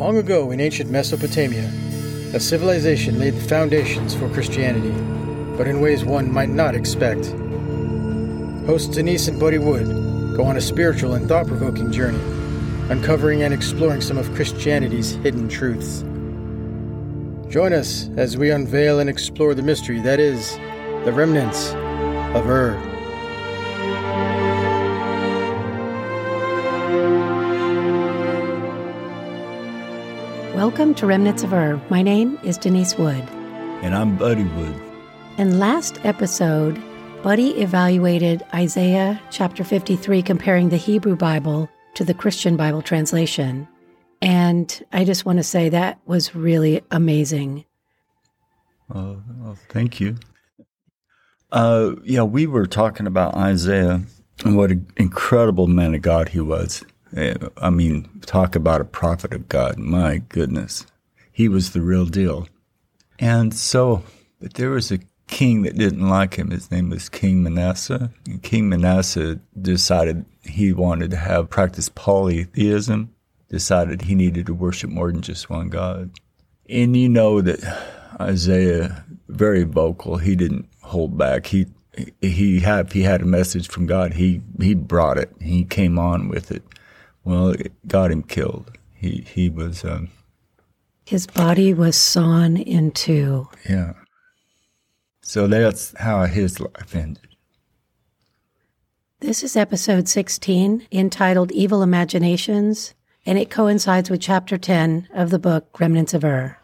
Long ago in ancient Mesopotamia, a civilization laid the foundations for Christianity, but in ways one might not expect. Hosts Denise and Buddy Wood go on a spiritual and thought provoking journey, uncovering and exploring some of Christianity's hidden truths. Join us as we unveil and explore the mystery that is the remnants of Ur. Welcome to Remnants of Ur. My name is Denise Wood. And I'm Buddy Wood. In last episode, Buddy evaluated Isaiah chapter 53, comparing the Hebrew Bible to the Christian Bible translation. And I just want to say that was really amazing. Oh, well, thank you. Uh, yeah, we were talking about Isaiah and what an incredible man of God he was. I mean, talk about a prophet of God. My goodness. He was the real deal. And so, but there was a king that didn't like him. His name was King Manasseh. And king Manasseh decided he wanted to have practice polytheism, decided he needed to worship more than just one God. And you know that Isaiah, very vocal, he didn't hold back. He he had he had a message from God, he he brought it. He came on with it. Well, it got him killed. He he was. Um, His body was sawn in two. yeah. So that's how his life ended. This is episode 16, entitled Evil Imaginations, and it coincides with chapter 10 of the book Remnants of Ur.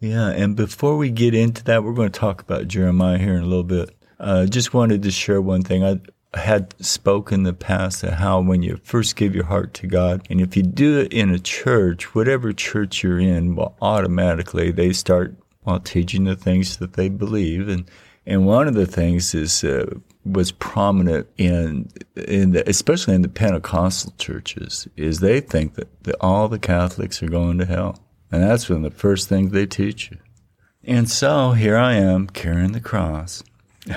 Yeah, and before we get into that, we're going to talk about Jeremiah here in a little bit. Uh, just wanted to share one thing. I had spoken in the past of how when you first give your heart to God, and if you do it in a church, whatever church you're in, well, automatically they start well teaching the things that they believe, and and one of the things is uh, was prominent in in the, especially in the Pentecostal churches is they think that, that all the Catholics are going to hell. And that's one of the first things they teach you. And so here I am carrying the cross.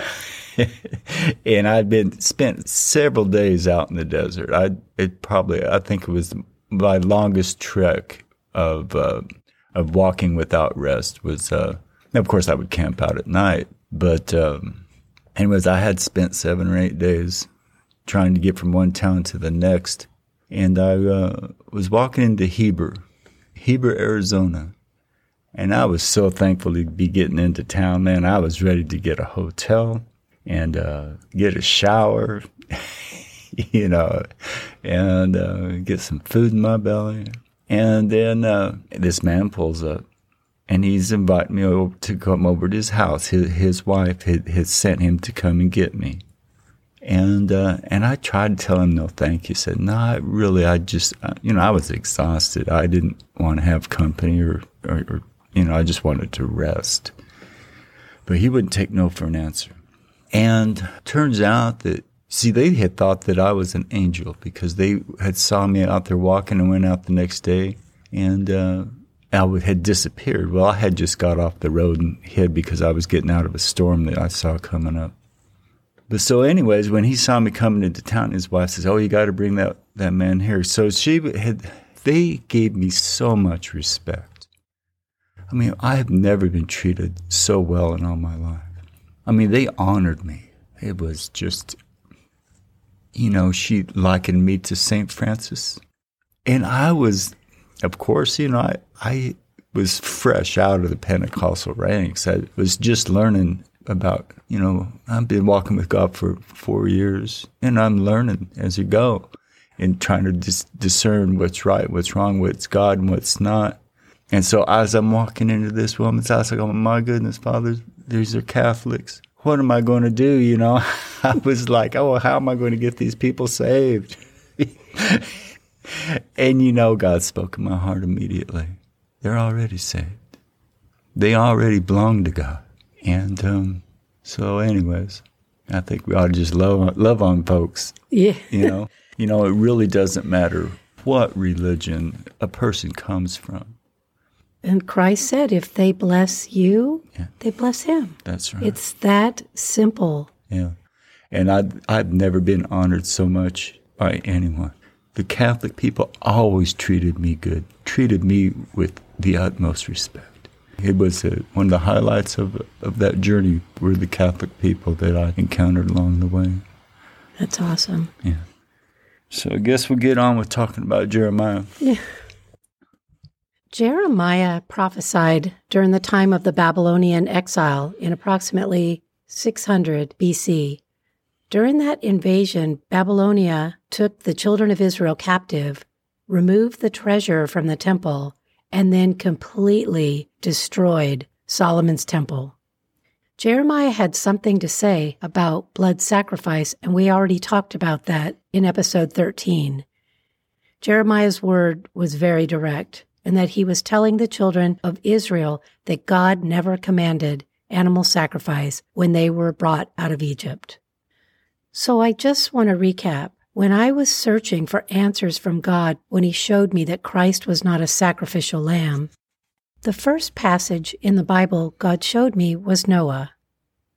and I'd been spent several days out in the desert. I it probably I think it was my longest trek of uh, of walking without rest was. Uh, of course, I would camp out at night, but um, anyways, I had spent seven or eight days trying to get from one town to the next, and I uh, was walking into Heber, Heber, Arizona. And I was so thankful to be getting into town, man. I was ready to get a hotel and uh, get a shower, you know, and uh, get some food in my belly. And then uh, this man pulls up and he's inviting me over to come over to his house. His, his wife had, had sent him to come and get me. And uh, and I tried to tell him no, thank you. Said no, I really, I just, uh, you know, I was exhausted. I didn't want to have company, or, or, or, you know, I just wanted to rest. But he wouldn't take no for an answer. And turns out that see, they had thought that I was an angel because they had saw me out there walking and went out the next day, and uh, I had disappeared. Well, I had just got off the road and hid because I was getting out of a storm that I saw coming up. But so, anyways, when he saw me coming into town, his wife says, "Oh, you got to bring that that man here." So she had. They gave me so much respect. I mean, I have never been treated so well in all my life. I mean, they honored me. It was just, you know, she likened me to Saint Francis, and I was, of course, you know, I I was fresh out of the Pentecostal ranks. I was just learning about, you know, I've been walking with God for four years and I'm learning as you go and trying to dis- discern what's right, what's wrong, what's God and what's not. And so as I'm walking into this woman's house, I go, my goodness, Father, these are Catholics. What am I going to do? You know, I was like, oh, how am I going to get these people saved? and you know, God spoke in my heart immediately. They're already saved. They already belong to God. And um, so, anyways, I think we ought to just love love on folks. Yeah. You know, you know, it really doesn't matter what religion a person comes from. And Christ said, if they bless you, Yeah. they bless him. That's right. It's that simple. yeah, and I I've never been honored so much by anyone the Catholic people always treated me good, treated me with the utmost respect. It was a, one of the highlights of, of that journey were the Catholic people that I encountered along the way. That's awesome. Yeah. So I guess we'll get on with talking about Jeremiah. Yeah. Jeremiah prophesied during the time of the Babylonian exile in approximately 600 BC. During that invasion, Babylonia took the children of Israel captive, removed the treasure from the temple, and then completely destroyed Solomon's temple. Jeremiah had something to say about blood sacrifice, and we already talked about that in episode 13. Jeremiah's word was very direct, and that he was telling the children of Israel that God never commanded animal sacrifice when they were brought out of Egypt. So I just want to recap. When I was searching for answers from God when He showed me that Christ was not a sacrificial lamb, the first passage in the Bible God showed me was Noah.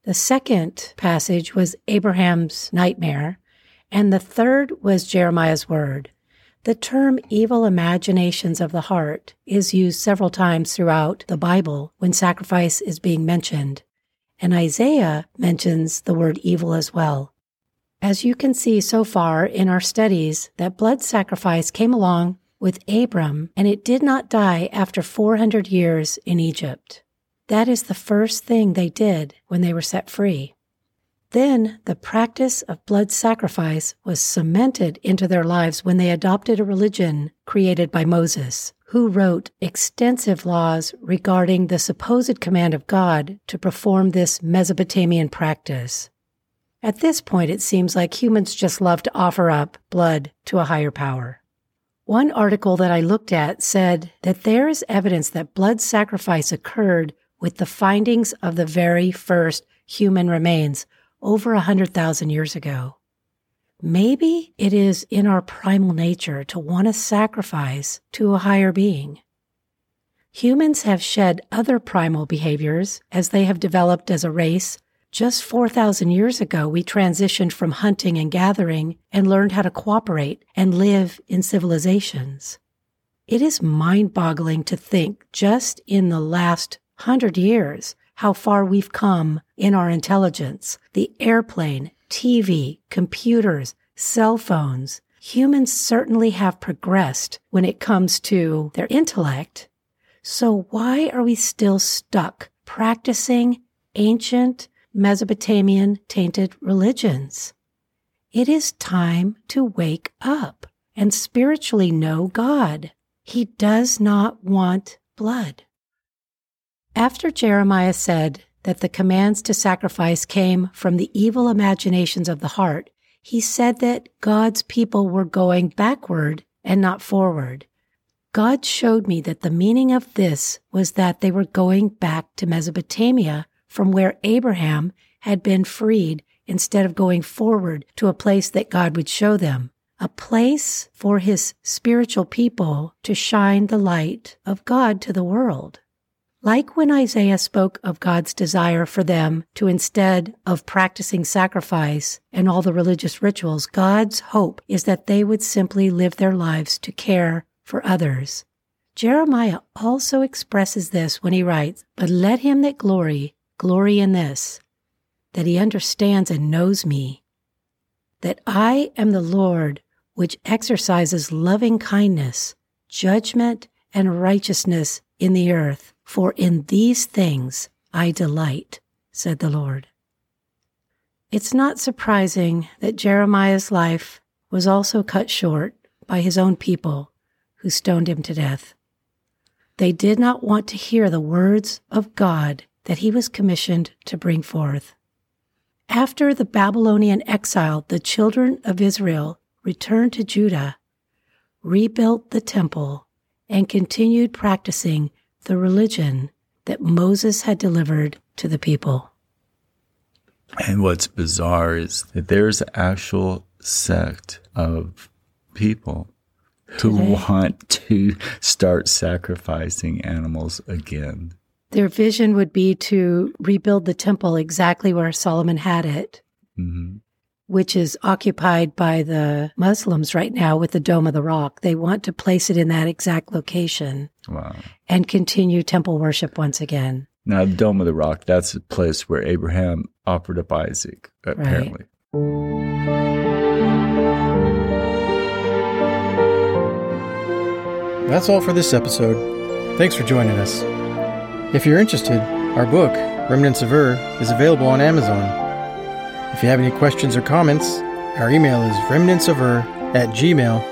The second passage was Abraham's nightmare. And the third was Jeremiah's word. The term evil imaginations of the heart is used several times throughout the Bible when sacrifice is being mentioned. And Isaiah mentions the word evil as well. As you can see so far in our studies, that blood sacrifice came along with Abram and it did not die after 400 years in Egypt. That is the first thing they did when they were set free. Then the practice of blood sacrifice was cemented into their lives when they adopted a religion created by Moses, who wrote extensive laws regarding the supposed command of God to perform this Mesopotamian practice. At this point, it seems like humans just love to offer up blood to a higher power. One article that I looked at said that there is evidence that blood sacrifice occurred with the findings of the very first human remains over a 100,000 years ago. Maybe it is in our primal nature to want to sacrifice to a higher being. Humans have shed other primal behaviors as they have developed as a race just 4,000 years ago, we transitioned from hunting and gathering and learned how to cooperate and live in civilizations. It is mind boggling to think just in the last hundred years how far we've come in our intelligence. The airplane, TV, computers, cell phones. Humans certainly have progressed when it comes to their intellect. So why are we still stuck practicing ancient Mesopotamian tainted religions. It is time to wake up and spiritually know God. He does not want blood. After Jeremiah said that the commands to sacrifice came from the evil imaginations of the heart, he said that God's people were going backward and not forward. God showed me that the meaning of this was that they were going back to Mesopotamia from where Abraham had been freed instead of going forward to a place that God would show them, a place for his spiritual people to shine the light of God to the world. Like when Isaiah spoke of God's desire for them to instead of practicing sacrifice and all the religious rituals, God's hope is that they would simply live their lives to care for others. Jeremiah also expresses this when he writes, But let him that glory glory in this, that he understands and knows me, that I am the Lord which exercises loving kindness, judgment, and righteousness in the earth, for in these things I delight, said the Lord. It's not surprising that Jeremiah's life was also cut short by his own people who stoned him to death. They did not want to hear the words of God that he was commissioned to bring forth. After the Babylonian exile, the children of Israel returned to Judah, rebuilt the temple, and continued practicing the religion that Moses had delivered to the people. And what's bizarre is that there's an actual sect of people who Today. want to start sacrificing animals again. Their vision would be to rebuild the temple exactly where Solomon had it. Mm-hmm. which is occupied by the Muslims right now with the Dome of the Rock. They want to place it in that exact location Wow. and continue temple worship once again. Now, the Dome of the Rock, that's a place where Abraham offered up Isaac, apparently. That's all for this episode. Thanks for joining us. If you're interested, our book, Remnants of Ur, is available on Amazon. If you have any questions or comments, our email is remnantsofur at gmail.com.